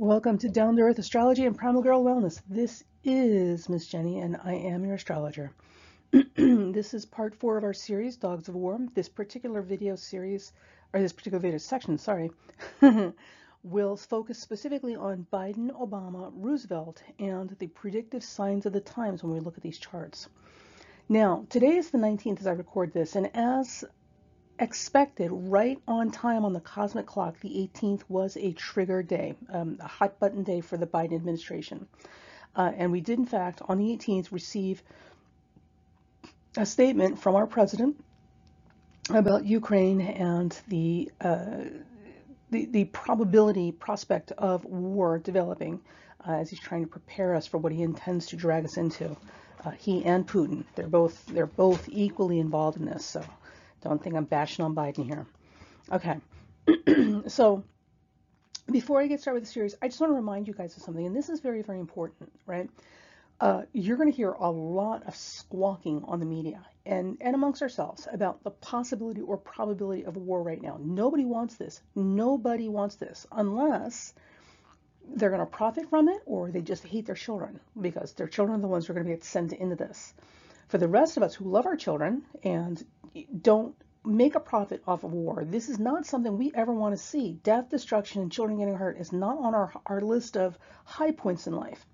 Welcome to Down to Earth Astrology and Primal Girl Wellness. This is Miss Jenny, and I am your astrologer. this is part four of our series, Dogs of War. This particular video series, or this particular video section, sorry, will focus specifically on Biden, Obama, Roosevelt, and the predictive signs of the times when we look at these charts. Now, today is the 19th as I record this, and as expected, right on time on the cosmic clock, the 18th was a trigger day, um, a hot button day for the Biden administration. Uh, and we did, in fact, on the 18th, receive a statement from our president about Ukraine and the uh, the, the probability prospect of war developing uh, as he's trying to prepare us for what he intends to drag us into. Uh, he and Putin, they're both they're both equally involved in this. So don't think I'm bashing on Biden here. Okay, so before I get started with the series, I just want to remind you guys of something, and this is very very important, right? Uh, you're going to hear a lot of squawking on the media and, and amongst ourselves about the possibility or probability of war right now. Nobody wants this. Nobody wants this unless they're going to profit from it or they just hate their children because their children are the ones who are going to get sent into this. For the rest of us who love our children and don't make a profit off of war, this is not something we ever want to see. Death, destruction, and children getting hurt is not on our, our list of high points in life.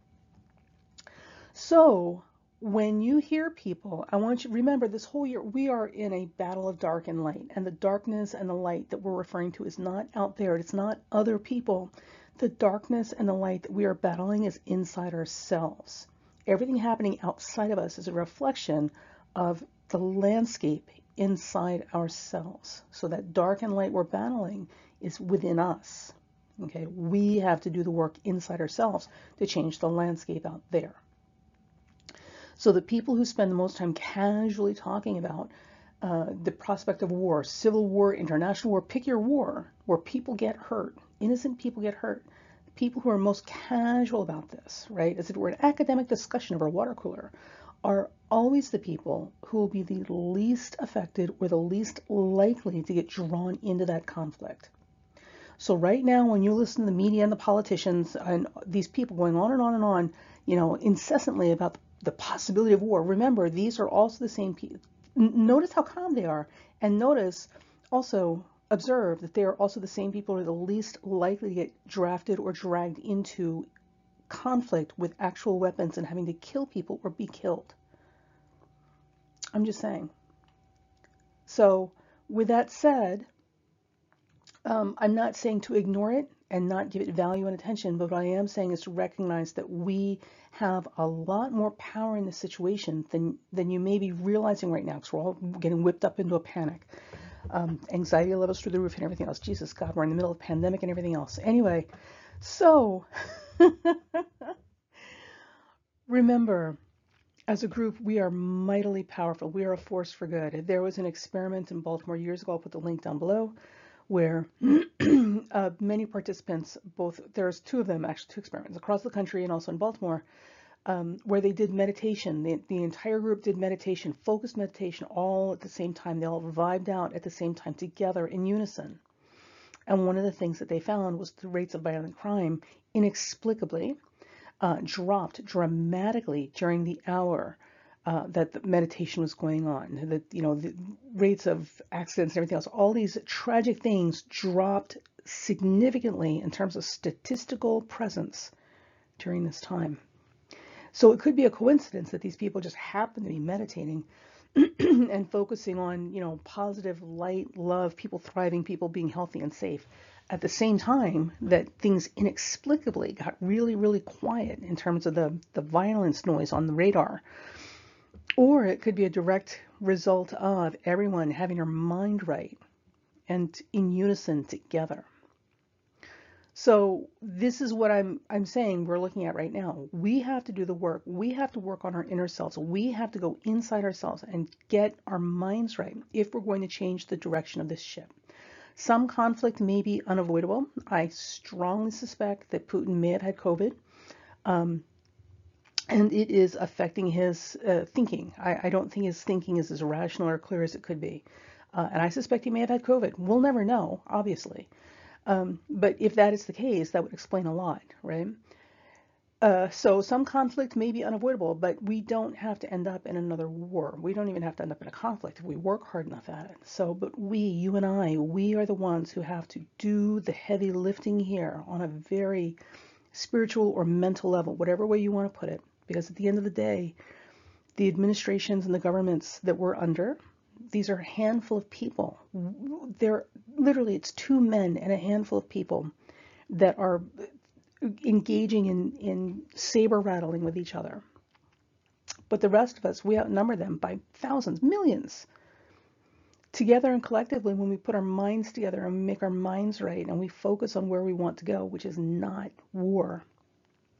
So when you hear people, I want you to remember this whole year we are in a battle of dark and light, and the darkness and the light that we're referring to is not out there, it's not other people. The darkness and the light that we are battling is inside ourselves. Everything happening outside of us is a reflection of the landscape inside ourselves. So that dark and light we're battling is within us. Okay, we have to do the work inside ourselves to change the landscape out there. So the people who spend the most time casually talking about uh, the prospect of war, civil war, international war, pick your war, where people get hurt, innocent people get hurt, people who are most casual about this, right, as if it were an academic discussion over a water cooler, are always the people who will be the least affected or the least likely to get drawn into that conflict. So right now, when you listen to the media and the politicians and these people going on and on and on, you know, incessantly about the possibility of war. Remember, these are also the same people. Notice how calm they are. And notice also, observe that they are also the same people who are the least likely to get drafted or dragged into conflict with actual weapons and having to kill people or be killed. I'm just saying. So, with that said, um, I'm not saying to ignore it and not give it value and attention, but what I am saying is to recognize that we have a lot more power in the situation than, than you may be realizing right now because we're all getting whipped up into a panic. Um, anxiety levels through the roof and everything else. Jesus God, we're in the middle of pandemic and everything else. Anyway, so remember, as a group, we are mightily powerful. We are a force for good. There was an experiment in Baltimore years ago. I'll put the link down below where uh, many participants, both there's two of them, actually two experiments across the country and also in Baltimore, um, where they did meditation. The, the entire group did meditation, focused meditation, all at the same time. They all vibed out at the same time together in unison. And one of the things that they found was the rates of violent crime inexplicably uh, dropped dramatically during the hour uh, that the meditation was going on, that you know the rates of accidents and everything else, all these tragic things dropped significantly in terms of statistical presence during this time. So it could be a coincidence that these people just happen to be meditating and focusing on, you know, positive light, love, people thriving, people being healthy and safe. At the same time that things inexplicably got really, really quiet in terms of the, the violence noise on the radar. Or it could be a direct result of everyone having their mind right and in unison together. So this is what I'm I'm saying we're looking at right now. We have to do the work. We have to work on our inner selves. We have to go inside ourselves and get our minds right if we're going to change the direction of this ship. Some conflict may be unavoidable. I strongly suspect that Putin may have had COVID. Um, and it is affecting his uh, thinking. I, I, don't think his thinking is as rational or clear as it could be. Uh, and I suspect he may have had COVID. We'll never know, obviously. Um, but if that is the case, that would explain a lot, right? Uh, so some conflict may be unavoidable, but we don't have to end up in another war. We don't even have to end up in a conflict if we work hard enough at it. So, but we, you and I, we are the ones who have to do the heavy lifting here on a very spiritual or mental level, whatever way you want to put it. Because at the end of the day, the administrations and the governments that we're under, these are a handful of people. They're literally, it's two men and a handful of people that are engaging in, in saber rattling with each other. But the rest of us, we outnumber them by thousands, millions. Together and collectively, when we put our minds together and make our minds right and we focus on where we want to go, which is not war,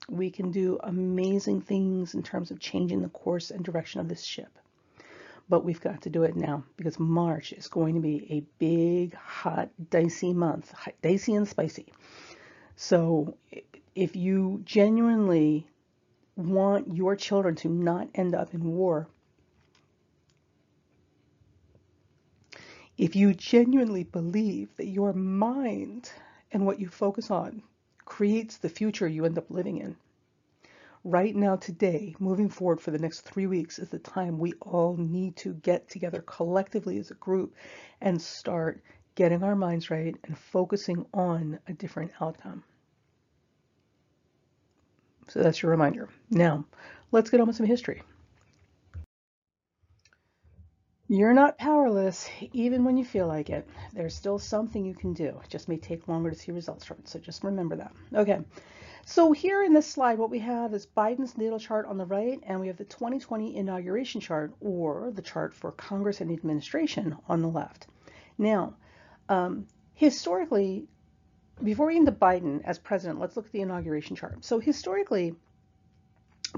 we can do amazing things in terms of changing the course and direction of this ship. But we've got to do it now because March is going to be a big, hot, dicey month, dicey and spicy. So if you genuinely want your children to not end up in war, if you genuinely believe that your mind and what you focus on creates the future you end up living in, right now, today, moving forward for the next three weeks, is the time we all need to get together collectively as a group and start getting our minds right and focusing on a different outcome. So that's your reminder. Now, let's get on with some history. You're not powerless, even when you feel like it. There's still something you can do. It just may take longer to see results from it, so just remember that. Okay, so here in this slide, what we have is Biden's natal chart on the right, and we have the 2020 inauguration chart, or the chart for Congress and administration on the left. Now, um, historically, before we get into Biden as president, let's look at the inauguration chart. So historically,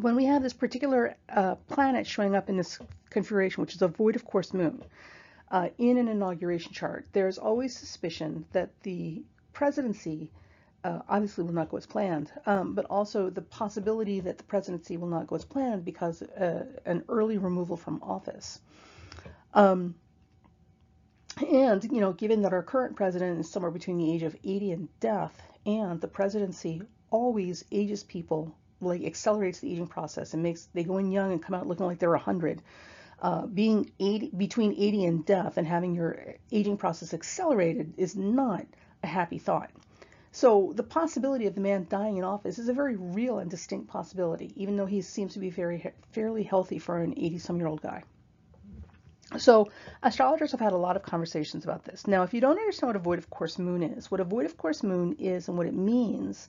when we have this particular uh, planet showing up in this configuration, which is a void of course moon, uh, in an inauguration chart, there's always suspicion that the presidency uh, obviously will not go as planned, um, but also the possibility that the presidency will not go as planned because uh, an early removal from office. Um, and, you know, given that our current president is somewhere between the age of 80 and death, and the presidency always ages people, like accelerates the aging process and makes, they go in young and come out looking like they're 100. Uh, being 80, between 80 and death and having your aging process accelerated is not a happy thought. So the possibility of the man dying in office is a very real and distinct possibility, even though he seems to be very fairly healthy for an 80-some-year-old guy. So astrologers have had a lot of conversations about this. Now, if you don't understand what a void of course moon is, what a void of course moon is and what it means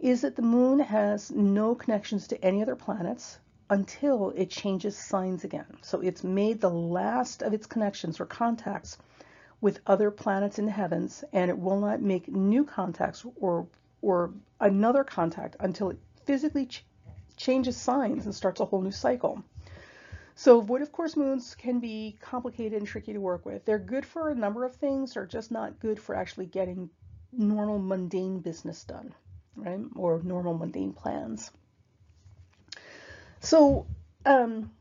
is that the moon has no connections to any other planets until it changes signs again. So it's made the last of its connections or contacts with other planets in the heavens, and it will not make new contacts or or another contact until it physically ch changes signs and starts a whole new cycle. So void of course moons can be complicated and tricky to work with. They're good for a number of things, they're just not good for actually getting normal mundane business done, right? Or normal mundane plans. So um,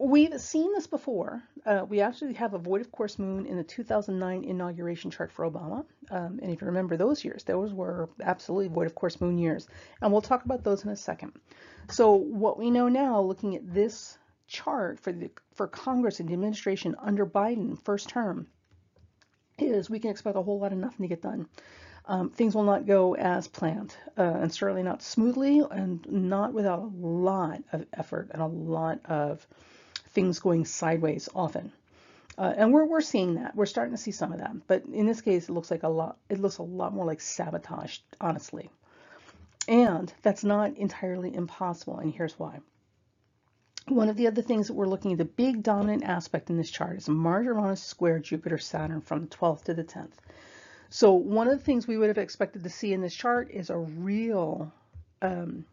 we've seen this before. Uh, we actually have a void of course moon in the 2009 inauguration chart for Obama. Um, and if you remember those years, those were absolutely void of course moon years. And we'll talk about those in a second. So what we know now, looking at this chart for the for Congress and the administration under Biden first term is we can expect a whole lot of nothing to get done. Um, things will not go as planned, uh, and certainly not smoothly, and not without a lot of effort and a lot of things going sideways often. Uh, and we're, we're seeing that. We're starting to see some of that. But in this case, it looks like a lot, it looks a lot more like sabotage, honestly. And that's not entirely impossible, and here's why. One of the other things that we're looking at, the big dominant aspect in this chart is Mars Uranus square Jupiter Saturn from the 12th to the 10th. So one of the things we would have expected to see in this chart is a real um,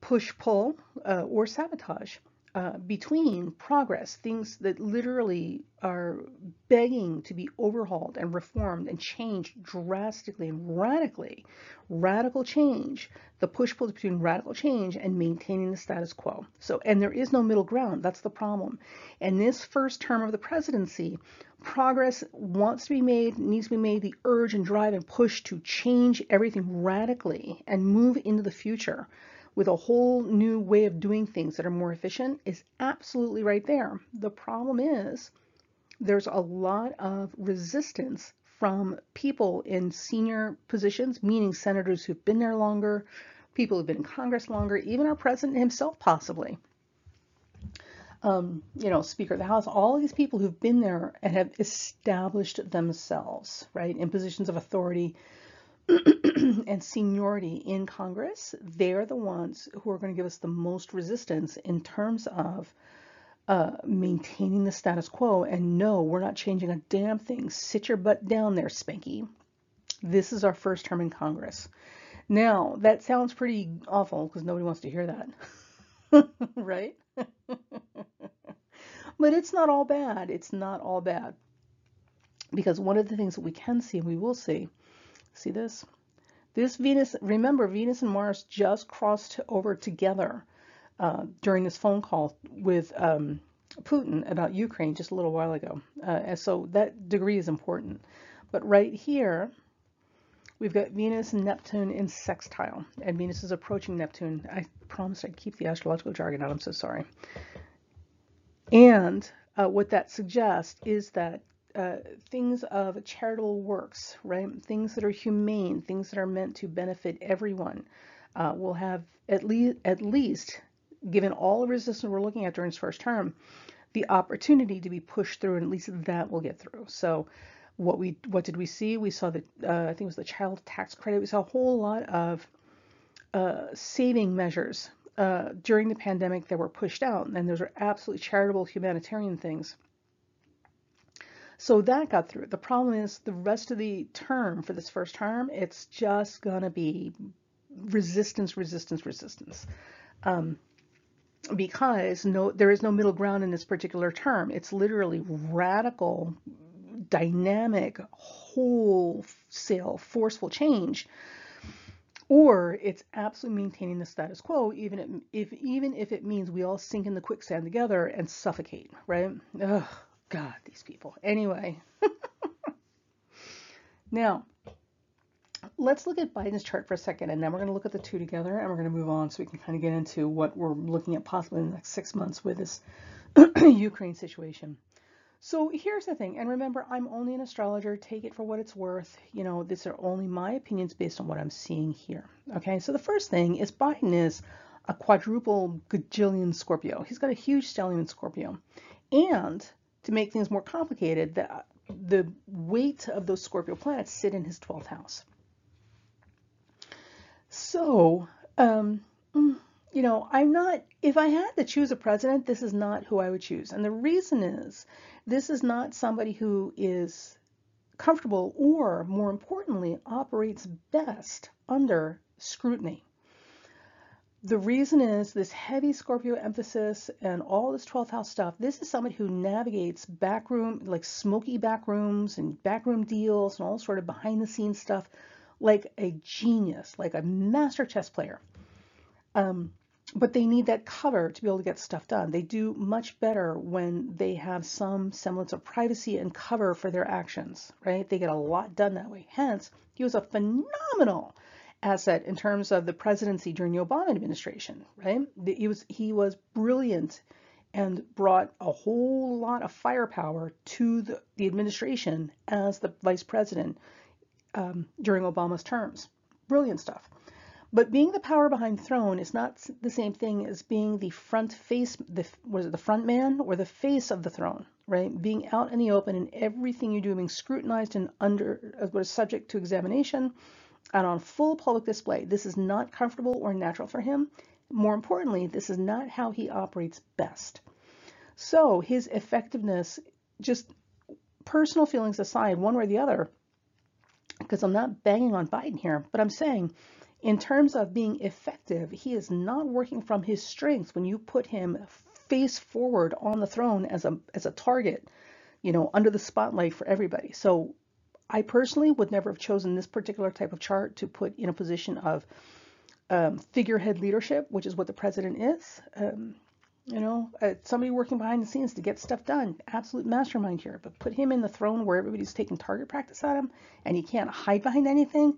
push-pull uh, or sabotage uh, between progress, things that literally are begging to be overhauled and reformed and changed drastically and radically. Radical change, the push pull between radical change and maintaining the status quo. So, and there is no middle ground. That's the problem. And this first term of the presidency, Progress wants to be made, needs to be made. The urge and drive and push to change everything radically and move into the future with a whole new way of doing things that are more efficient is absolutely right there. The problem is there's a lot of resistance from people in senior positions, meaning senators who've been there longer, people who've been in Congress longer, even our president himself, possibly um, you know, Speaker of the House, all these people who've been there and have established themselves, right, in positions of authority and seniority in Congress, they're the ones who are going to give us the most resistance in terms of uh, maintaining the status quo. And no, we're not changing a damn thing. Sit your butt down there, Spanky. This is our first term in Congress. Now, that sounds pretty awful because nobody wants to hear that, right? but it's not all bad. It's not all bad. Because one of the things that we can see, and we will see, see this? This Venus, remember, Venus and Mars just crossed over together uh, during this phone call with um, Putin about Ukraine just a little while ago. Uh, so that degree is important. But right here, we've got Venus and Neptune in sextile, and Venus is approaching Neptune. I promise I'd keep the astrological jargon out. I'm so sorry. And uh, what that suggests is that uh, things of charitable works, right? Things that are humane, things that are meant to benefit everyone, uh, will have at least, at least, given all the resistance we're looking at during its first term, the opportunity to be pushed through, and at least that will get through. So, what we what did we see? We saw the uh, I think it was the child tax credit. We saw a whole lot of uh, saving measures uh, during the pandemic that were pushed out, and those are absolutely charitable humanitarian things. So that got through. The problem is the rest of the term for this first term, it's just gonna be resistance, resistance, resistance. Um, because no, there is no middle ground in this particular term. It's literally radical, dynamic, wholesale, forceful change or it's absolutely maintaining the status quo, even if even if it means we all sink in the quicksand together and suffocate, right? Ugh, God, these people. Anyway, now let's look at Biden's chart for a second, and then we're going to look at the two together, and we're going to move on so we can kind of get into what we're looking at possibly in the next six months with this Ukraine situation. So here's the thing, and remember, I'm only an astrologer. Take it for what it's worth. You know, these are only my opinions based on what I'm seeing here. Okay, so the first thing is Biden is a quadruple gajillion Scorpio. He's got a huge stellium in Scorpio. And to make things more complicated, the, the weight of those Scorpio planets sit in his 12th house. So, um, mm, you know, I'm not, if I had to choose a president, this is not who I would choose. And the reason is, this is not somebody who is comfortable or, more importantly, operates best under scrutiny. The reason is this heavy Scorpio emphasis and all this 12th house stuff. This is somebody who navigates backroom, like smoky back rooms and backroom deals and all sort of behind the scenes stuff like a genius, like a master chess player. Um, but they need that cover to be able to get stuff done. They do much better when they have some semblance of privacy and cover for their actions, right? They get a lot done that way. Hence, he was a phenomenal asset in terms of the presidency during the Obama administration, right? He was he was brilliant and brought a whole lot of firepower to the, the administration as the vice president um, during Obama's terms. Brilliant stuff. But being the power behind the throne is not the same thing as being the front face, the was it the front man or the face of the throne, right? Being out in the open and everything you do being scrutinized and under was subject to examination and on full public display. This is not comfortable or natural for him. More importantly, this is not how he operates best. So his effectiveness, just personal feelings aside, one way or the other, because I'm not banging on Biden here, but I'm saying in terms of being effective, he is not working from his strengths when you put him face forward on the throne as a as a target, you know, under the spotlight for everybody. So I personally would never have chosen this particular type of chart to put in a position of um, figurehead leadership, which is what the president is. Um, You know, uh, somebody working behind the scenes to get stuff done. Absolute mastermind here. But put him in the throne where everybody's taking target practice at him and he can't hide behind anything.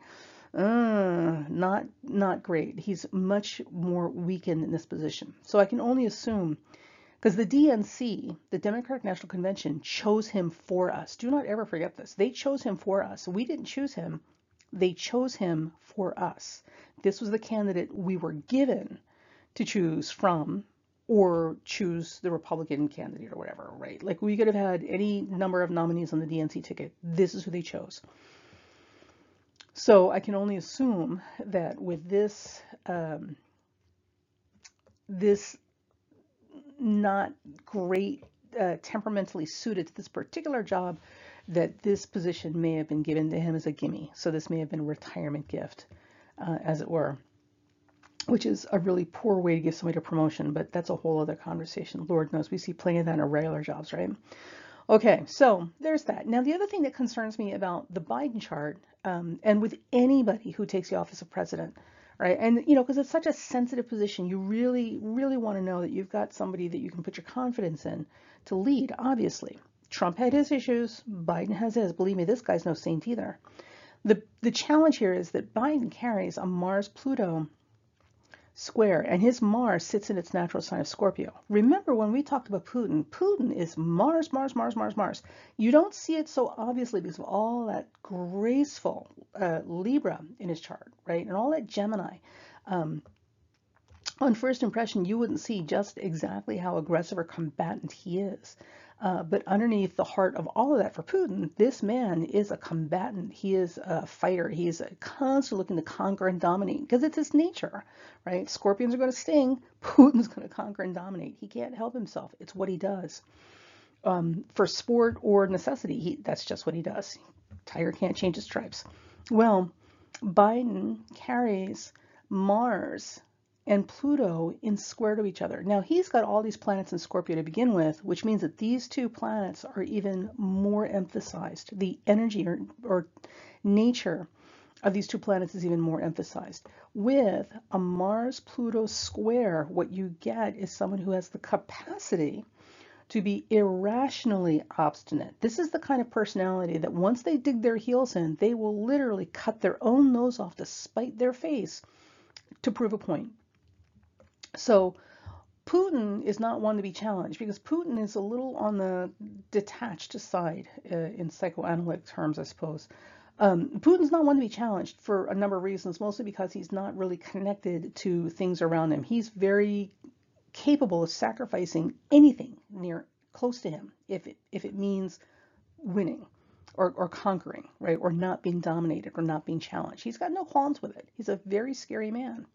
Uh, not not great. He's much more weakened in this position. So I can only assume because the DNC, the Democratic National Convention, chose him for us. Do not ever forget this. They chose him for us. We didn't choose him. They chose him for us. This was the candidate we were given to choose from or choose the Republican candidate or whatever, right? Like we could have had any number of nominees on the DNC ticket. This is who they chose. So I can only assume that with this, um, this not great, uh, temperamentally suited to this particular job, that this position may have been given to him as a gimme. So this may have been a retirement gift, uh, as it were, which is a really poor way to give somebody a promotion, but that's a whole other conversation. Lord knows we see plenty of that in our regular jobs, right? Okay, so there's that. Now, the other thing that concerns me about the Biden chart, um, and with anybody who takes the office of president, right? And, you know, because it's such a sensitive position, you really, really want to know that you've got somebody that you can put your confidence in to lead, obviously. Trump had his issues, Biden has his. Believe me, this guy's no saint either. The, the challenge here is that Biden carries a Mars Pluto square, and his Mars sits in its natural sign of Scorpio. Remember when we talked about Putin, Putin is Mars, Mars, Mars, Mars, Mars. You don't see it so obviously because of all that graceful uh, Libra in his chart, right? And all that Gemini. Um, on first impression, you wouldn't see just exactly how aggressive or combatant he is. Uh, but underneath the heart of all of that for Putin, this man is a combatant. He is a fighter. He is constantly looking to conquer and dominate because it's his nature, right? Scorpions are going to sting. Putin's going to conquer and dominate. He can't help himself. It's what he does. Um, for sport or necessity, he, that's just what he does. Tiger can't change his stripes. Well, Biden carries Mars and Pluto in square to each other. Now he's got all these planets in Scorpio to begin with, which means that these two planets are even more emphasized. The energy or, or nature of these two planets is even more emphasized. With a Mars Pluto square, what you get is someone who has the capacity to be irrationally obstinate. This is the kind of personality that once they dig their heels in, they will literally cut their own nose off to spite their face to prove a point. So Putin is not one to be challenged because Putin is a little on the detached side uh, in psychoanalytic terms, I suppose. Um, Putin's not one to be challenged for a number of reasons, mostly because he's not really connected to things around him. He's very capable of sacrificing anything near close to him if it, if it means winning or, or conquering, right, or not being dominated or not being challenged. He's got no qualms with it. He's a very scary man.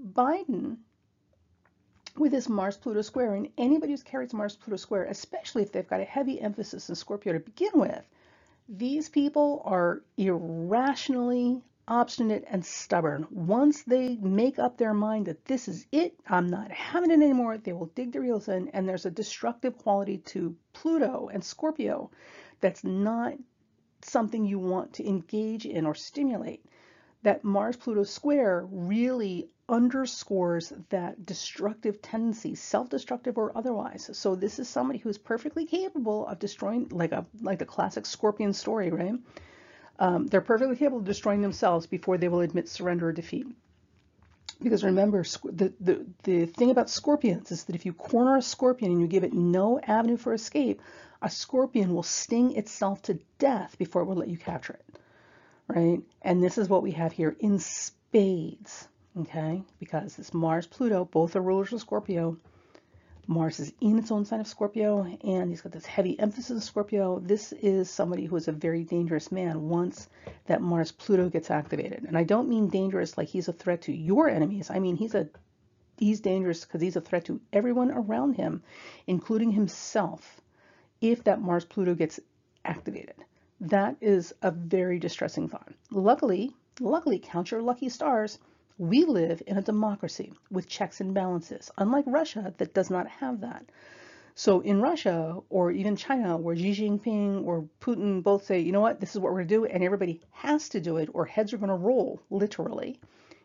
Biden with this Mars Pluto square, and anybody who carries Mars Pluto square, especially if they've got a heavy emphasis in Scorpio to begin with, these people are irrationally obstinate and stubborn. Once they make up their mind that this is it, I'm not having it anymore, they will dig their heels in, and there's a destructive quality to Pluto and Scorpio that's not something you want to engage in or stimulate. That Mars Pluto square really underscores that destructive tendency, self-destructive or otherwise. So this is somebody who's perfectly capable of destroying, like a like the classic scorpion story, right? Um, they're perfectly capable of destroying themselves before they will admit surrender or defeat. Because remember, the, the, the thing about scorpions is that if you corner a scorpion and you give it no avenue for escape, a scorpion will sting itself to death before it will let you capture it, right? And this is what we have here in spades okay? Because it's Mars, Pluto, both are rulers of Scorpio. Mars is in its own sign of Scorpio, and he's got this heavy emphasis of Scorpio. This is somebody who is a very dangerous man once that Mars Pluto gets activated. And I don't mean dangerous like he's a threat to your enemies. I mean he's a he's dangerous because he's a threat to everyone around him, including himself, if that Mars Pluto gets activated. That is a very distressing thought. Luckily, luckily, count your lucky stars we live in a democracy with checks and balances, unlike Russia that does not have that. So in Russia or even China, where Xi Jinping or Putin both say, you know what, this is what we're going to do, and everybody has to do it, or heads are going to roll, literally.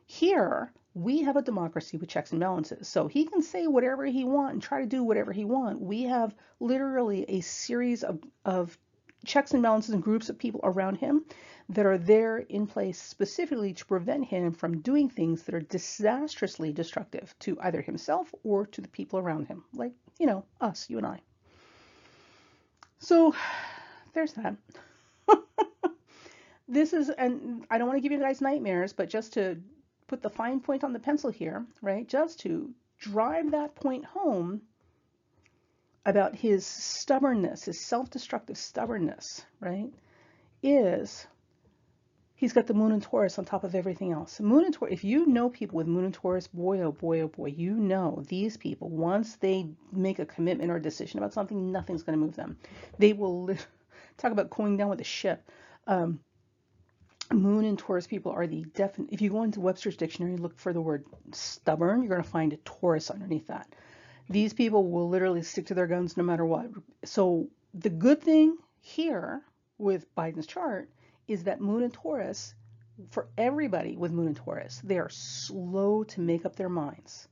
Here, we have a democracy with checks and balances. So he can say whatever he want and try to do whatever he want. We have literally a series of, of checks and balances and groups of people around him that are there in place specifically to prevent him from doing things that are disastrously destructive to either himself or to the people around him, like, you know, us, you and I. So there's that. this is, and I don't want to give you guys nightmares, but just to put the fine point on the pencil here, right? Just to drive that point home about his stubbornness, his self-destructive stubbornness, right? Is he's got the moon and Taurus on top of everything else. Moon and Taurus, if you know people with moon and Taurus, boy, oh boy, oh boy, you know these people, once they make a commitment or a decision about something, nothing's going to move them. They will talk about going down with a ship. Um, Moon and Taurus people are the definite. If you go into Webster's dictionary and look for the word stubborn, you're going to find a Taurus underneath that. These people will literally stick to their guns no matter what. So the good thing here with Biden's chart is that Moon and Taurus, for everybody with Moon and Taurus, they are slow to make up their minds.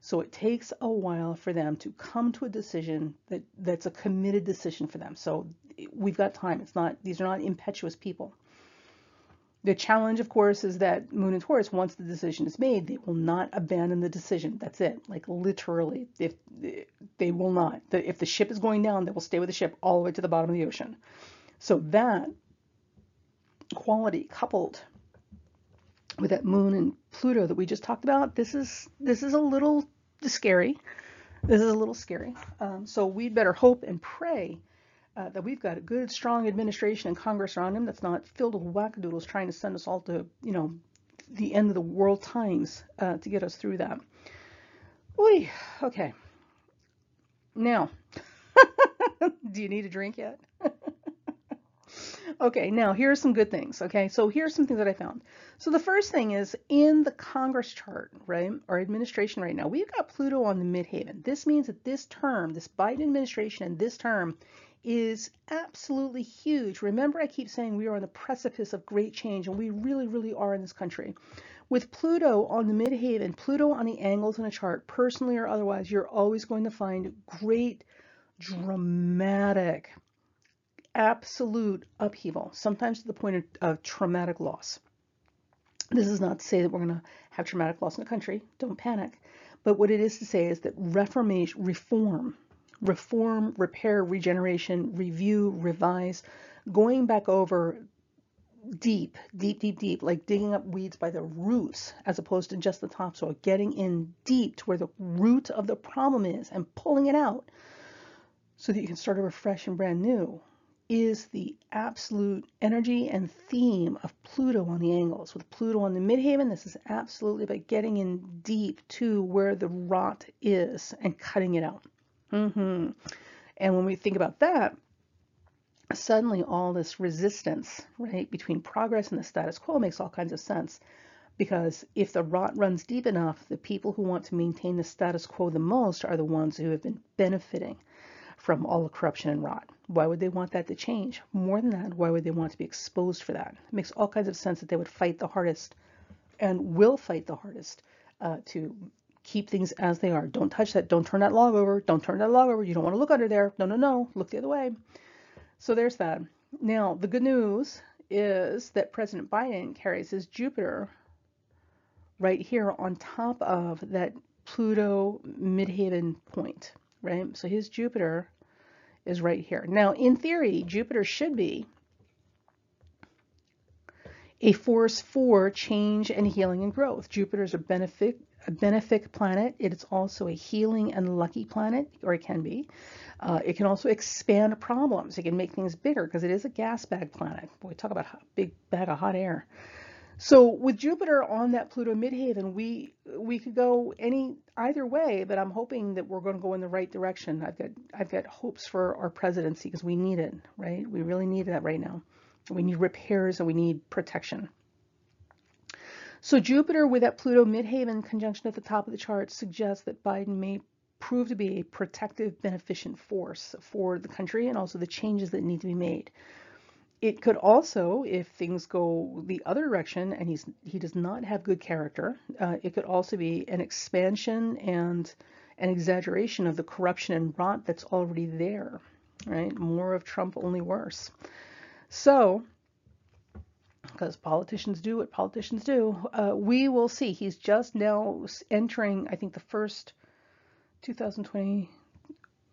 So it takes a while for them to come to a decision that, that's a committed decision for them. So we've got time. It's not these are not impetuous people. The challenge, of course, is that Moon and Taurus, once the decision is made, they will not abandon the decision. That's it. Like literally, if they will not. If the ship is going down, they will stay with the ship all the way to the bottom of the ocean. So that quality coupled with that Moon and Pluto that we just talked about, this is this is a little scary. This is a little scary. Um, so we'd better hope and pray uh, that we've got a good, strong administration and Congress around him that's not filled with wackadoodles trying to send us all to, you know, the end of the world times uh, to get us through that. Oy, okay. Now, do you need a drink yet? okay, now here are some good things. Okay, so here's some things that I found. So the first thing is in the Congress chart, right, our administration right now, we've got Pluto on the midheaven. This means that this term, this Biden administration and this term is absolutely huge. Remember, I keep saying we are on the precipice of great change, and we really, really are in this country. With Pluto on the midheaven, Pluto on the angles in a chart, personally or otherwise, you're always going to find great, dramatic, absolute upheaval, sometimes to the point of, of traumatic loss. This is not to say that we're going to have traumatic loss in the country. Don't panic. But what it is to say is that reformation, reform, reform, repair, regeneration, review, revise, going back over deep, deep, deep, deep, like digging up weeds by the roots as opposed to just the topsoil, getting in deep to where the root of the problem is and pulling it out so that you can start over fresh and brand new is the absolute energy and theme of Pluto on the angles. With Pluto on the midheaven, this is absolutely about getting in deep to where the rot is and cutting it out. Mm-hmm. And when we think about that, suddenly all this resistance, right, between progress and the status quo makes all kinds of sense. Because if the rot runs deep enough, the people who want to maintain the status quo the most are the ones who have been benefiting from all the corruption and rot. Why would they want that to change? More than that, why would they want to be exposed for that? It makes all kinds of sense that they would fight the hardest and will fight the hardest uh, to keep things as they are. Don't touch that. Don't turn that log over. Don't turn that log over. You don't want to look under there. No, no, no. Look the other way. So there's that. Now, the good news is that President Biden carries his Jupiter right here on top of that Pluto midheaven point, right? So his Jupiter is right here. Now, in theory, Jupiter should be a force for change and healing and growth. Jupiter is a benefit a benefic planet. It is also a healing and lucky planet, or it can be. Uh, it can also expand problems. It can make things bigger because it is a gas bag planet. Boy, talk about a big bag of hot air. So with Jupiter on that Pluto midheaven, we we could go any either way, but I'm hoping that we're going to go in the right direction. I've got I've got hopes for our presidency because we need it, right? We really need that right now. We need repairs and we need protection. So Jupiter with that Pluto midheaven conjunction at the top of the chart suggests that Biden may prove to be a protective, beneficent force for the country and also the changes that need to be made. it could also, if things go the other direction and he's he does not have good character, uh, it could also be an expansion and an exaggeration of the corruption and rot that's already there, right? More of Trump, only worse. So, because politicians do what politicians do, uh, we will see. He's just now entering, I think, the first 2020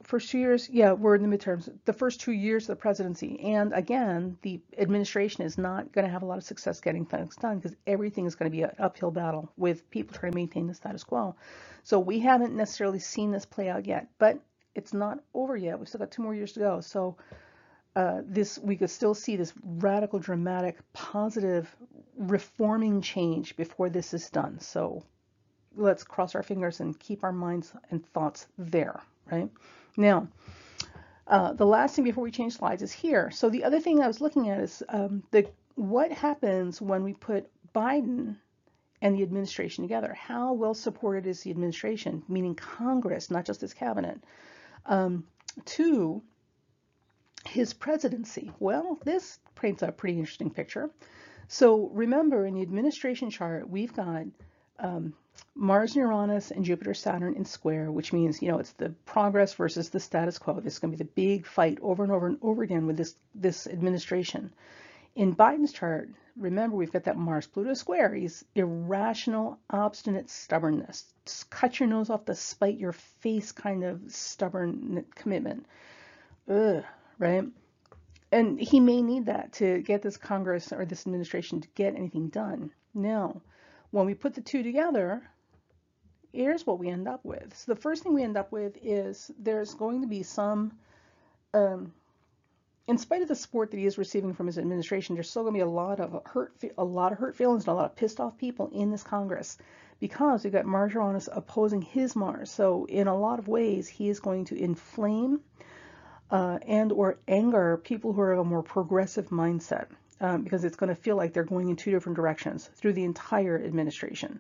first two years, yeah, we're in the midterms. The first two years of the presidency, and again, the administration is not going to have a lot of success getting things done because everything is going to be an uphill battle with people trying to maintain the status quo. So we haven't necessarily seen this play out yet, but it's not over yet. We've still got two more years to go. So uh, this we could still see this radical, dramatic, positive, reforming change before this is done. So let's cross our fingers and keep our minds and thoughts there, right? Now, uh, the last thing before we change slides is here. So the other thing I was looking at is um, the what happens when we put Biden and the administration together. How well supported is the administration, meaning Congress, not just his cabinet, um, to his presidency? Well, this paints a pretty interesting picture. So remember, in the administration chart, we've got um, Mars, Uranus, and Jupiter, Saturn in square, which means, you know, it's the progress versus the status quo. This is going to be the big fight over and over and over again with this, this administration. In Biden's chart, remember, we've got that Mars Pluto square. He's irrational, obstinate stubbornness. Just cut your nose off to spite your face kind of stubborn commitment. Ugh, right? And he may need that to get this Congress or this administration to get anything done. Now, when we put the two together, here's what we end up with. So the first thing we end up with is there's going to be some, um, in spite of the support that he is receiving from his administration, there's still going to be a lot of hurt, a lot of hurt feelings and a lot of pissed off people in this Congress because we've got Mars opposing his Mars. So in a lot of ways, he is going to inflame uh, and or anger people who are of a more progressive mindset um, because it's going to feel like they're going in two different directions through the entire administration.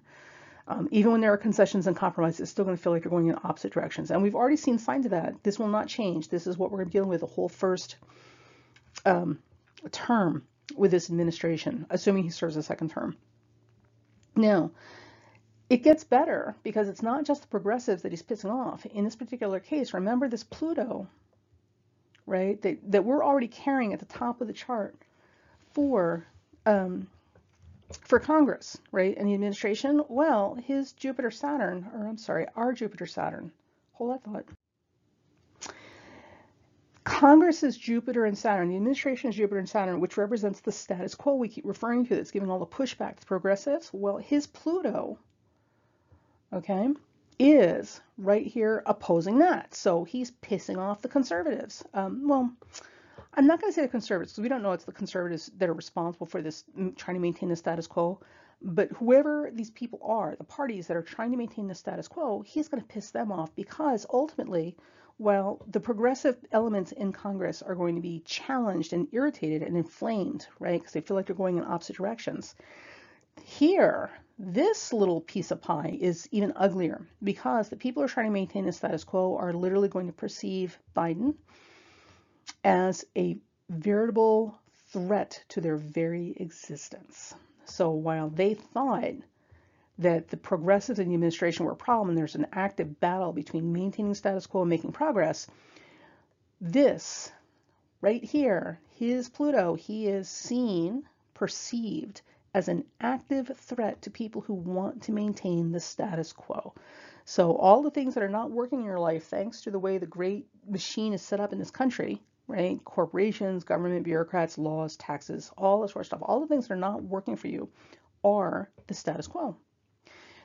Um, even when there are concessions and compromises, it's still going to feel like you're going in opposite directions. And we've already seen signs of that. This will not change. This is what we're dealing with the whole first um, term with this administration, assuming he serves a second term. Now, it gets better because it's not just the progressives that he's pissing off. In this particular case, remember this Pluto, right, that, that we're already carrying at the top of the chart for um, for Congress, right, and the administration, well, his Jupiter Saturn, or I'm sorry, our Jupiter Saturn, hold that thought. Congress is Jupiter and Saturn. The administration is Jupiter and Saturn, which represents the status quo we keep referring to that's giving all the pushback to progressives. Well, his Pluto, okay, is right here opposing that. So he's pissing off the conservatives. Um, well, I'm not going to say the conservatives because we don't know it's the conservatives that are responsible for this trying to maintain the status quo. But whoever these people are, the parties that are trying to maintain the status quo, he's going to piss them off because ultimately, well, the progressive elements in Congress are going to be challenged and irritated and inflamed, right? Because they feel like they're going in opposite directions. Here, this little piece of pie is even uglier because the people who are trying to maintain the status quo are literally going to perceive Biden as a veritable threat to their very existence. So while they thought that the progressives in the administration were a problem and there's an active battle between maintaining status quo and making progress, this right here, his Pluto, he is seen, perceived as an active threat to people who want to maintain the status quo. So all the things that are not working in your life, thanks to the way the great machine is set up in this country, right? Corporations, government bureaucrats, laws, taxes, all this sort of stuff, all the things that are not working for you are the status quo.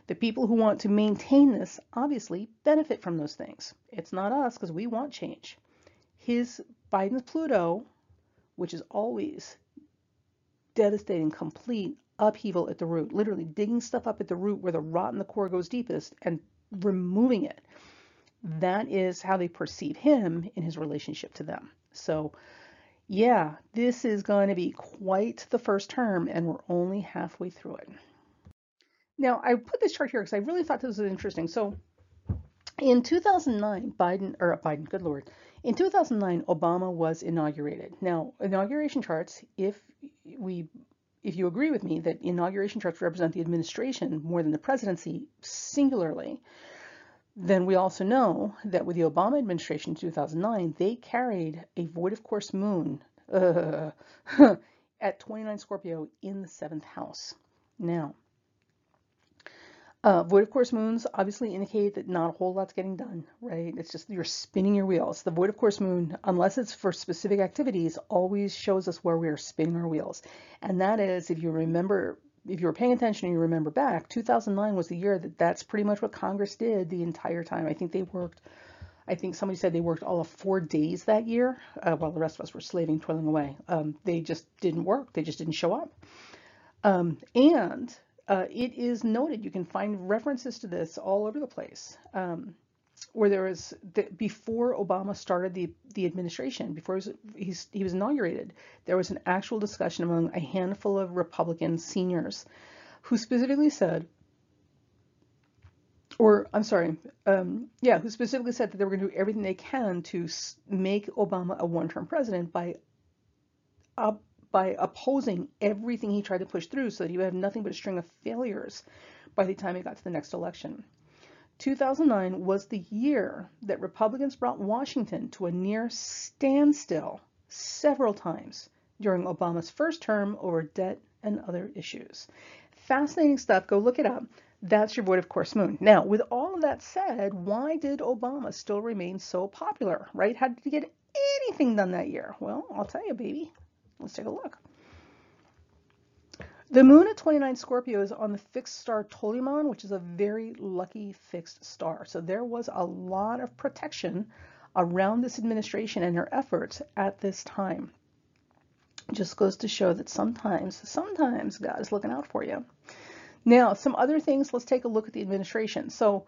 The people who want to maintain this obviously benefit from those things. It's not us because we want change. His Biden's Pluto, which is always devastating, complete upheaval at the root, literally digging stuff up at the root where the rot in the core goes deepest and removing it. That is how they perceive him in his relationship to them. So yeah, this is going to be quite the first term and we're only halfway through it. Now I put this chart here because I really thought this was interesting. So In 2009, Biden, or uh, Biden, good lord, in 2009, Obama was inaugurated. Now, inauguration charts, if we if you agree with me that inauguration charts represent the administration more than the presidency singularly, then we also know that with the Obama administration in 2009, they carried a void of course moon uh, at 29 Scorpio in the seventh house. Now, uh, void of course moons obviously indicate that not a whole lot's getting done, right? It's just you're spinning your wheels. The void of course moon, unless it's for specific activities, always shows us where we are spinning our wheels. And that is, if you remember, if you were paying attention and you remember back, 2009 was the year that that's pretty much what Congress did the entire time. I think they worked, I think somebody said they worked all of four days that year uh, while the rest of us were slaving, toiling away. Um, they just didn't work. They just didn't show up. Um, and uh, it is noted, you can find references to this all over the place, um, where there was, the, before Obama started the, the administration, before he was, he was inaugurated, there was an actual discussion among a handful of Republican seniors who specifically said, or I'm sorry, um, yeah, who specifically said that they were going to do everything they can to make Obama a one-term president by up by opposing everything he tried to push through so that he would have nothing but a string of failures by the time he got to the next election. 2009 was the year that Republicans brought Washington to a near standstill several times during Obama's first term over debt and other issues. Fascinating stuff. Go look it up. That's your void of course moon. Now, with all of that said, why did Obama still remain so popular, right? How did he get anything done that year? Well, I'll tell you, baby. Let's take a look. The moon at 29 Scorpio is on the fixed star Toliman, which is a very lucky fixed star. So there was a lot of protection around this administration and her efforts at this time. Just goes to show that sometimes, sometimes God is looking out for you. Now, some other things, let's take a look at the administration. So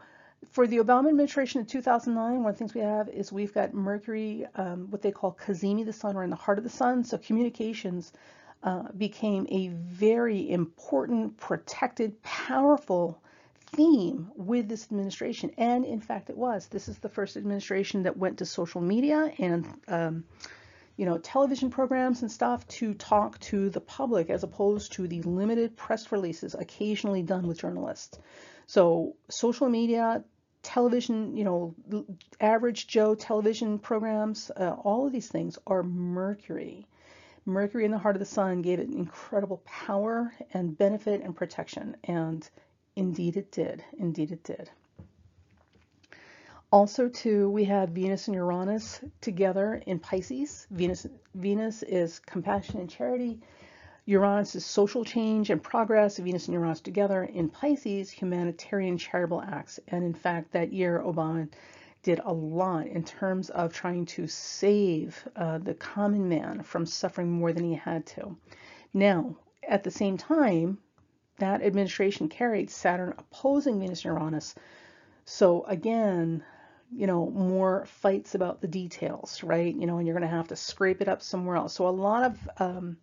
for the Obama administration in 2009, one of the things we have is we've got Mercury, um, what they call Cazimi the sun, or in the heart of the sun. So communications uh, became a very important, protected, powerful theme with this administration. And in fact, it was. This is the first administration that went to social media and um, you know, television programs and stuff to talk to the public as opposed to the limited press releases occasionally done with journalists. So social media, television, you know, average Joe television programs, uh, all of these things are Mercury. Mercury in the heart of the sun gave it incredible power and benefit and protection. And indeed it did. Indeed it did. Also, too, we have Venus and Uranus together in Pisces. Venus, Venus is compassion and charity. Uranus is social change and progress, Venus and Uranus together. In Pisces, humanitarian charitable acts. And in fact, that year, Obama did a lot in terms of trying to save uh, the common man from suffering more than he had to. Now, at the same time, that administration carried Saturn opposing Venus and Uranus. So again, you know, more fights about the details, right? You know, and you're going to have to scrape it up somewhere else. So a lot of um,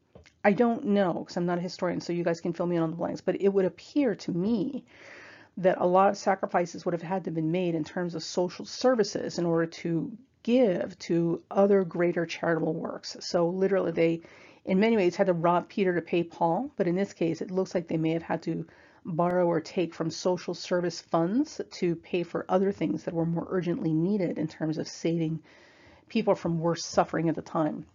I don't know because I'm not a historian, so you guys can fill me in on the blanks, but it would appear to me that a lot of sacrifices would have had to been made in terms of social services in order to give to other greater charitable works. So literally they, in many ways, had to rob Peter to pay Paul, but in this case, it looks like they may have had to borrow or take from social service funds to pay for other things that were more urgently needed in terms of saving people from worse suffering at the time.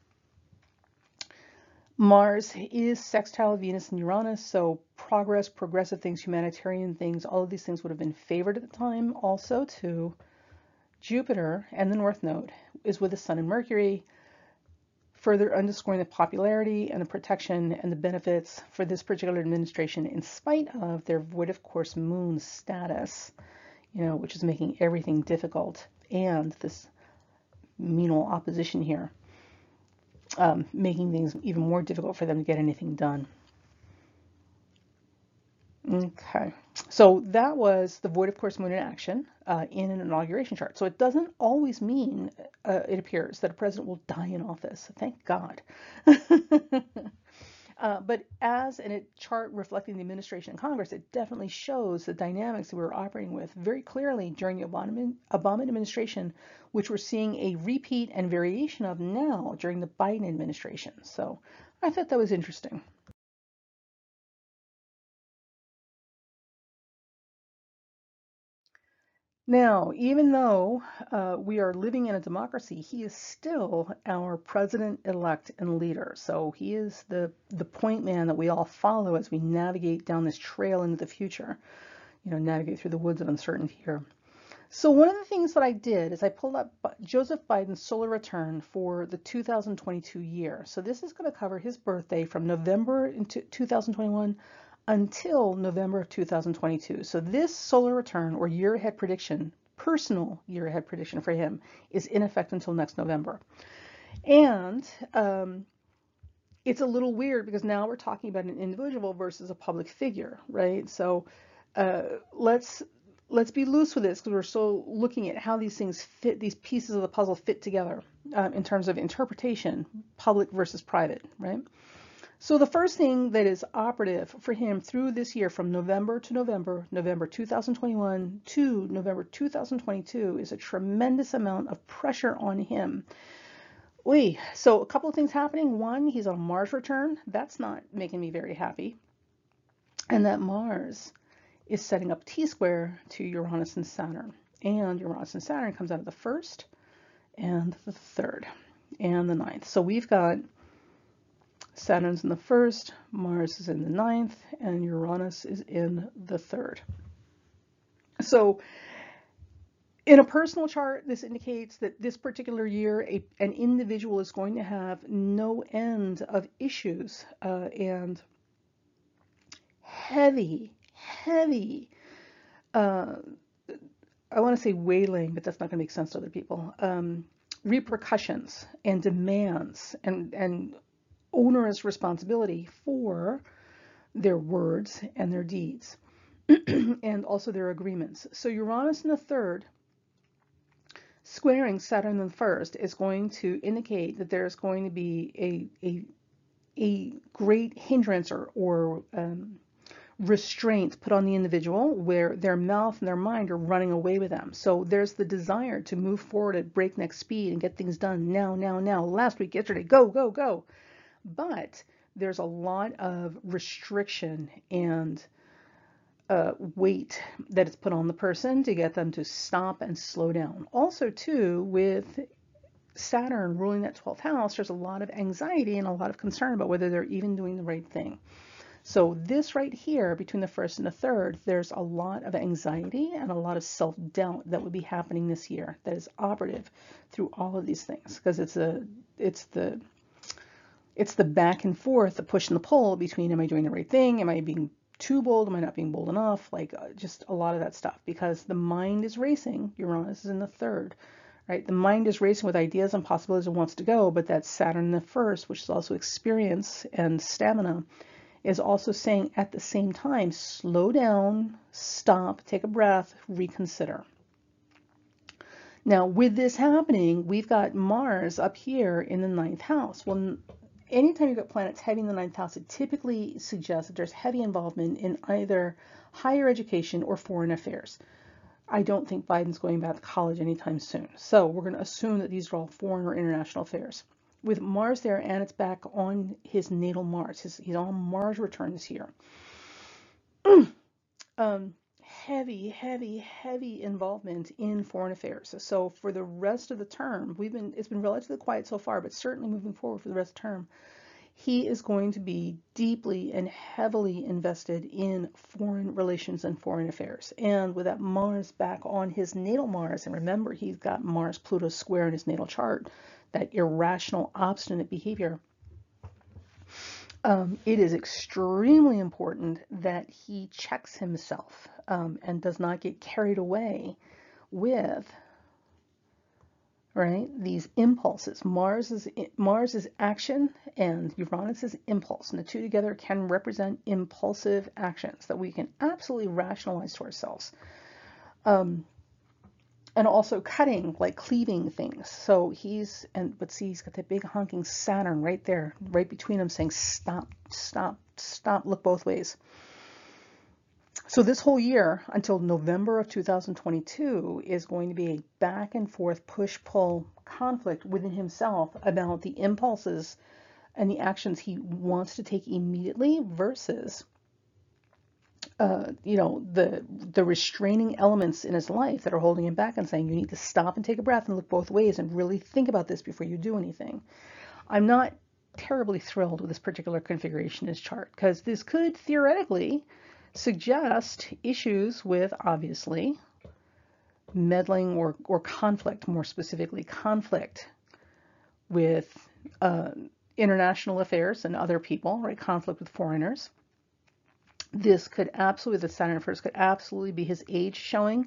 Mars is sextile Venus and Uranus, so progress, progressive things, humanitarian things, all of these things would have been favored at the time. Also to Jupiter and the North Node is with the Sun and Mercury, further underscoring the popularity and the protection and the benefits for this particular administration in spite of their void of course moon status, you know, which is making everything difficult and this menal opposition here um, making things even more difficult for them to get anything done. Okay, so that was the void of course moon in action uh, in an inauguration chart. So it doesn't always mean, uh, it appears, that a president will die in office. Thank God. Uh, but as in a chart reflecting the administration and Congress, it definitely shows the dynamics that we were operating with very clearly during the Obama, Obama administration, which we're seeing a repeat and variation of now during the Biden administration. So I thought that was interesting. Now, even though uh, we are living in a democracy, he is still our president-elect and leader. So he is the, the point man that we all follow as we navigate down this trail into the future, you know, navigate through the woods of uncertainty here. So one of the things that I did is I pulled up Joseph Biden's solar return for the 2022 year. So this is going to cover his birthday from November into 2021 until November of 2022. So this solar return or year ahead prediction, personal year ahead prediction for him, is in effect until next November. And um, it's a little weird because now we're talking about an individual versus a public figure, right? So uh, let's let's be loose with this because we're still looking at how these things fit, these pieces of the puzzle fit together um, in terms of interpretation, public versus private, right? So the first thing that is operative for him through this year from November to November, November 2021 to November 2022 is a tremendous amount of pressure on him. Wait, so a couple of things happening. One, he's on Mars return. That's not making me very happy. And that Mars is setting up T-square to Uranus and Saturn. And Uranus and Saturn comes out of the first and the third and the ninth. So we've got Saturn's in the first, Mars is in the ninth, and Uranus is in the third. So in a personal chart, this indicates that this particular year, a, an individual is going to have no end of issues uh, and heavy, heavy, uh, I want to say wailing, but that's not going to make sense to other people, um, repercussions and demands and, and onerous responsibility for their words and their deeds and also their agreements. So Uranus in the third squaring Saturn in the first is going to indicate that there's going to be a, a, a great hindrance or, or um, restraint put on the individual where their mouth and their mind are running away with them. So there's the desire to move forward at breakneck speed and get things done now, now, now. Last week, yesterday, go, go, go but there's a lot of restriction and uh, weight that is put on the person to get them to stop and slow down. Also, too, with Saturn ruling that 12th house, there's a lot of anxiety and a lot of concern about whether they're even doing the right thing. So this right here, between the first and the third, there's a lot of anxiety and a lot of self-doubt that would be happening this year that is operative through all of these things because it's it's the it's the back and forth, the push and the pull between am I doing the right thing? Am I being too bold? Am I not being bold enough? Like uh, just a lot of that stuff because the mind is racing. Uranus is in the third, right? The mind is racing with ideas and possibilities and wants to go, but that Saturn in the first, which is also experience and stamina, is also saying at the same time, slow down, stop, take a breath, reconsider. Now, with this happening, we've got Mars up here in the ninth house. Well, anytime you've got planets heavy in the ninth house, it typically suggests that there's heavy involvement in either higher education or foreign affairs. I don't think Biden's going back to college anytime soon. So we're going to assume that these are all foreign or international affairs. With Mars there, and it's back on his natal Mars. His, he's on Mars return this year. um, heavy, heavy, heavy involvement in foreign affairs. So for the rest of the term, we've been it's been relatively quiet so far, but certainly moving forward for the rest of the term, he is going to be deeply and heavily invested in foreign relations and foreign affairs. And with that Mars back on his natal Mars, and remember he's got Mars Pluto square in his natal chart, that irrational, obstinate behavior um, it is extremely important that he checks himself um, and does not get carried away with right these impulses mars is mars is action and uranus is impulse and the two together can represent impulsive actions that we can absolutely rationalize to ourselves um, and also cutting, like cleaving things. So he's, and but see, he's got that big honking Saturn right there, right between them saying, stop, stop, stop, look both ways. So this whole year until November of 2022 is going to be a back and forth push-pull conflict within himself about the impulses and the actions he wants to take immediately versus uh, you know the the restraining elements in his life that are holding him back and saying you need to stop and take a breath and look both ways and really think about this before you do anything. I'm not terribly thrilled with this particular configuration in his chart because this could theoretically suggest issues with obviously meddling or, or conflict, more specifically conflict with uh, international affairs and other people, right? Conflict with foreigners. This could absolutely, the Saturn first could absolutely be his age showing.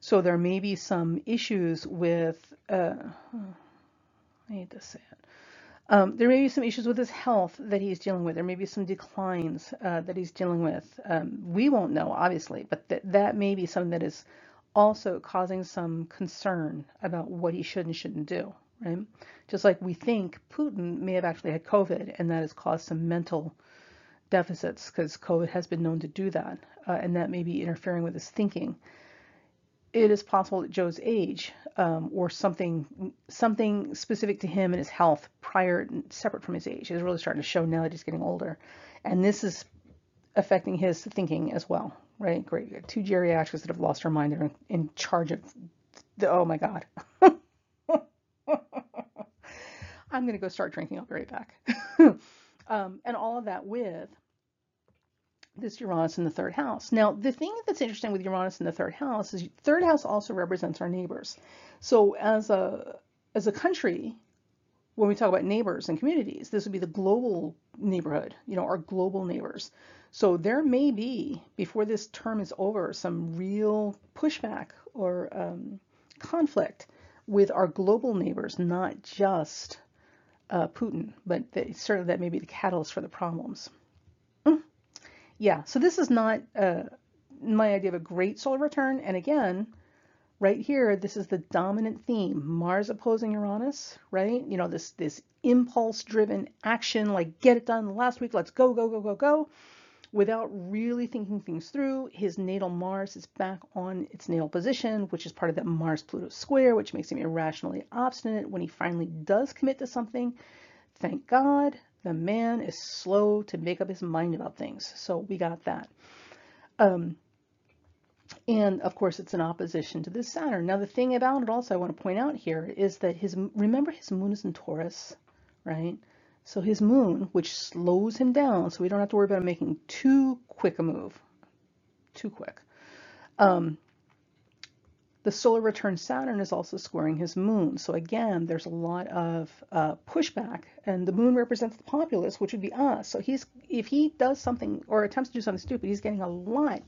So there may be some issues with, uh, I hate to say it. Um, there may be some issues with his health that he's dealing with. There may be some declines uh, that he's dealing with. Um, we won't know, obviously, but th that may be something that is also causing some concern about what he should and shouldn't do, right? Just like we think Putin may have actually had COVID and that has caused some mental deficits because COVID has been known to do that, uh, and that may be interfering with his thinking. It is possible that Joe's age um, or something something specific to him and his health prior, separate from his age, is really starting to show now that he's getting older, and this is affecting his thinking as well. Right? Great. Two geriatrics that have lost their mind. They're in, in charge of the. Oh my God. I'm going to go start drinking. I'll be right back. um, and all of that with this Uranus in the third house. Now, the thing that's interesting with Uranus in the third house is third house also represents our neighbors. So as a as a country, when we talk about neighbors and communities, this would be the global neighborhood, you know, our global neighbors. So there may be, before this term is over, some real pushback or um, conflict with our global neighbors, not just uh, Putin, but certainly that may be the catalyst for the problems. Yeah, so this is not uh, my idea of a great solar return. And again, right here, this is the dominant theme. Mars opposing Uranus, right? You know, this, this impulse-driven action, like get it done last week, let's go, go, go, go, go without really thinking things through. His natal Mars is back on its natal position, which is part of that Mars Pluto square, which makes him irrationally obstinate when he finally does commit to something. Thank God the man is slow to make up his mind about things. So we got that. Um, and of course, it's in opposition to this Saturn. Now, the thing about it also I want to point out here is that his, remember his moon is in Taurus, right? So his moon, which slows him down, so we don't have to worry about him making too quick a move, too quick. Um, the solar return Saturn is also squaring his moon. So again, there's a lot of uh, pushback, and the moon represents the populace, which would be us. So he's if he does something or attempts to do something stupid, he's getting a lot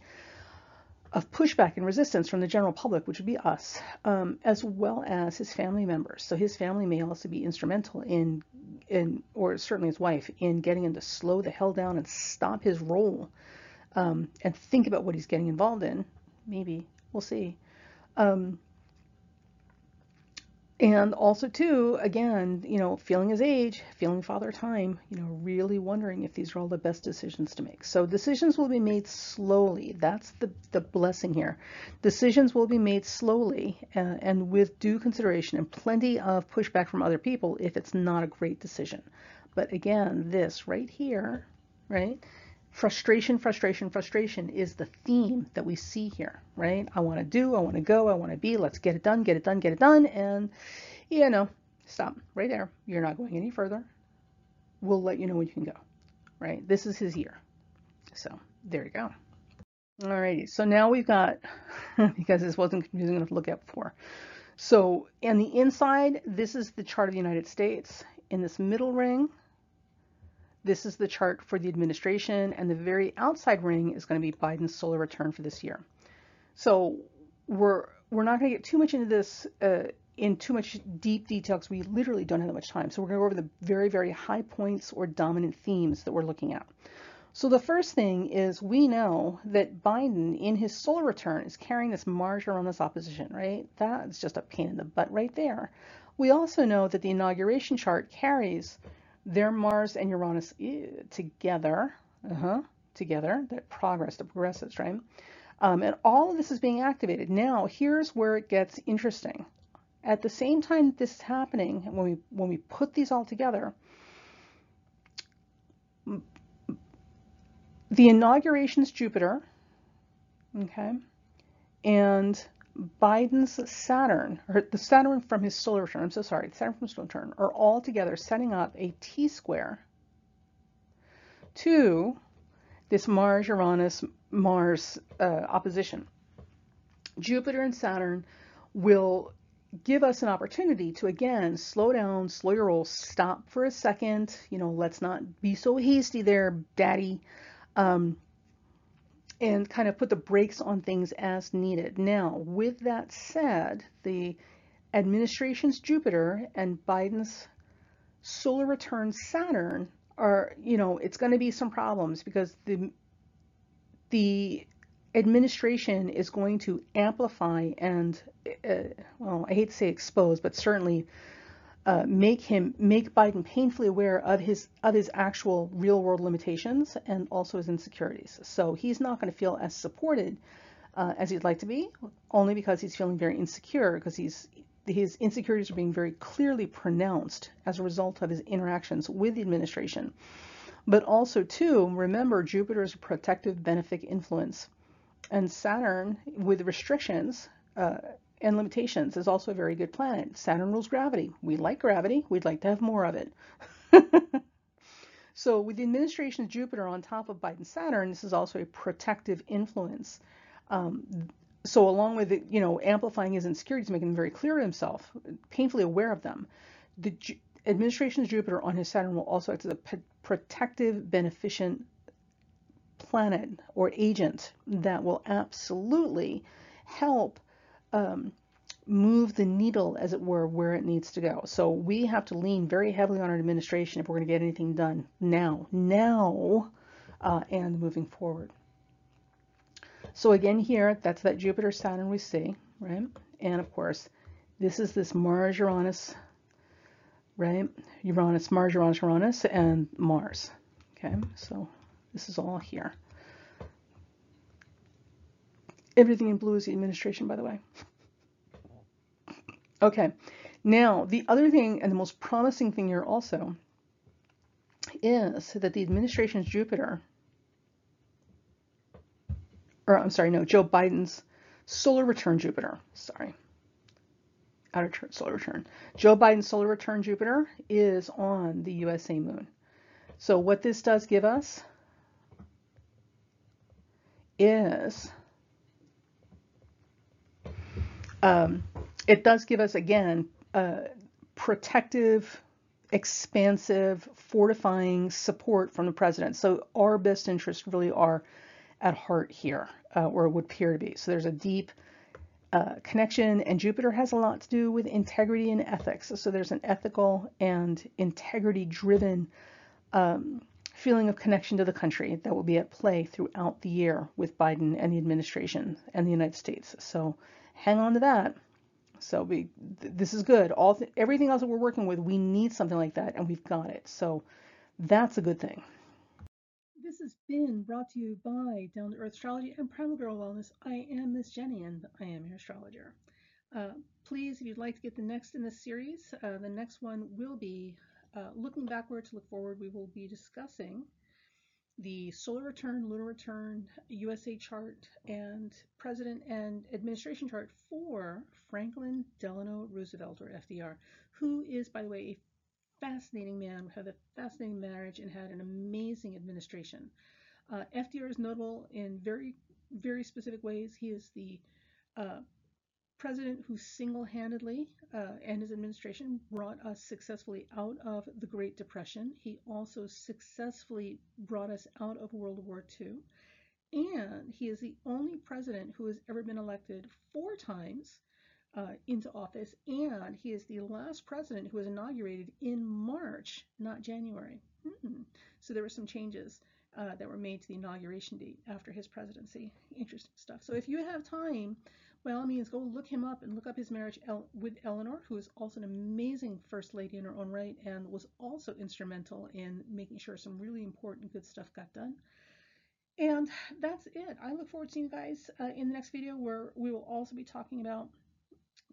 of pushback and resistance from the general public, which would be us, um, as well as his family members. So his family may also be instrumental in, in, or certainly his wife, in getting him to slow the hell down and stop his roll um, and think about what he's getting involved in. Maybe we'll see. Um, and also too again you know feeling his age feeling father time you know really wondering if these are all the best decisions to make. So decisions will be made slowly. That's the the blessing here. Decisions will be made slowly uh, and with due consideration and plenty of pushback from other people if it's not a great decision. But again this right here right frustration, frustration, frustration is the theme that we see here, right? I want to do, I want to go, I want to be, let's get it done, get it done, get it done. And, you know, stop right there. You're not going any further. We'll let you know when you can go, right? This is his year. So there you go. Alrighty, so now we've got, because this wasn't confusing enough to look at before. So in the inside, this is the chart of the United States. In this middle ring, this is the chart for the administration, and the very outside ring is going to be Biden's solar return for this year. So we're we're not going to get too much into this uh, in too much deep detail because we literally don't have that much time. So we're going to go over the very, very high points or dominant themes that we're looking at. So the first thing is we know that Biden in his solar return is carrying this Mars this opposition, right? That's just a pain in the butt right there. We also know that the inauguration chart carries their Mars and Uranus together, uh-huh, together, that progress, the progressives, right? Um, and all of this is being activated. Now, here's where it gets interesting. At the same time this is happening, when we when we put these all together, the inauguration's Jupiter, okay, and Biden's Saturn, or the Saturn from his solar return, I'm so sorry, Saturn from his solar return, are all together setting up a T square to this Mars Uranus Mars uh, opposition. Jupiter and Saturn will give us an opportunity to again slow down, slow your roll, stop for a second. You know, let's not be so hasty there, daddy. Um, and kind of put the brakes on things as needed. Now, with that said, the administration's Jupiter and Biden's solar return Saturn are, you know, it's going to be some problems because the the administration is going to amplify and, uh, well, I hate to say expose, but certainly uh, make him make Biden painfully aware of his of his actual real world limitations and also his insecurities. So he's not going to feel as supported uh, as he'd like to be, only because he's feeling very insecure because he's his insecurities are being very clearly pronounced as a result of his interactions with the administration. But also, too, remember Jupiter is a protective benefic influence. And Saturn, with restrictions uh, and limitations, is also a very good planet. Saturn rules gravity. We like gravity. We'd like to have more of it. so with the administration of Jupiter on top of Biden Saturn, this is also a protective influence. Um, so along with it, you know, amplifying his insecurities, making him very clear to himself, painfully aware of them, the Ju- administration of Jupiter on his Saturn will also act as a protective, beneficent planet or agent that will absolutely help um, move the needle, as it were, where it needs to go. So we have to lean very heavily on our administration if we're going to get anything done now, now, uh, and moving forward. So again here, that's that Jupiter Saturn we see, right? And of course, this is this Mars Uranus, right? Uranus, Mars, Uranus, Uranus, and Mars. Okay, so this is all here. Everything in blue is the administration, by the way. Okay, now the other thing and the most promising thing here also is that the administration's Jupiter or I'm sorry, no, Joe Biden's solar return Jupiter. Sorry. Outer solar return. Joe Biden's solar return Jupiter is on the USA moon. So what this does give us is um, it does give us again protective, expansive, fortifying support from the president. So our best interests really are at heart here, uh, or would appear to be. So there's a deep uh, connection, and Jupiter has a lot to do with integrity and ethics. So there's an ethical and integrity-driven um, feeling of connection to the country that will be at play throughout the year with Biden and the administration and the United States. So hang on to that. So we, th this is good. All th everything else that we're working with, we need something like that, and we've got it. So that's a good thing. This has been brought to you by Down to Earth Astrology and Primal Girl Wellness. I am Miss Jenny and I am your astrologer. Uh, please, if you'd like to get the next in this series, uh, the next one will be uh, looking backward to look forward. We will be discussing the solar return, lunar return, USA chart, and president and administration chart for Franklin Delano Roosevelt, or FDR, who is, by the way, a fascinating man, had a fascinating marriage, and had an amazing administration. Uh, FDR is notable in very, very specific ways. He is the uh, president who single-handedly uh, and his administration brought us successfully out of the Great Depression. He also successfully brought us out of World War II. And he is the only president who has ever been elected four times uh, into office, and he is the last president who was inaugurated in March, not January. Hmm. So there were some changes. uh, that were made to the inauguration date after his presidency. Interesting stuff. So if you have time, by all means, go look him up and look up his marriage with Eleanor, who is also an amazing first lady in her own right and was also instrumental in making sure some really important good stuff got done. And that's it. I look forward to seeing you guys uh, in the next video where we will also be talking about,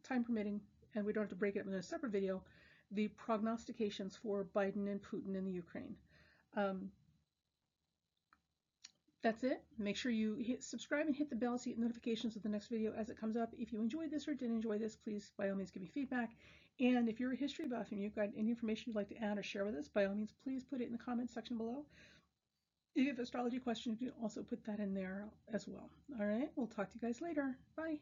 time permitting, and we don't have to break it up in a separate video, the prognostications for Biden and Putin in the Ukraine. Um, that's it. Make sure you hit subscribe and hit the bell so you get notifications of the next video as it comes up. If you enjoyed this or didn't enjoy this, please by all means give me feedback. And if you're a history buff and you've got any information you'd like to add or share with us, by all means, please put it in the comments section below. If you have astrology questions, you can also put that in there as well. All right, we'll talk to you guys later. Bye.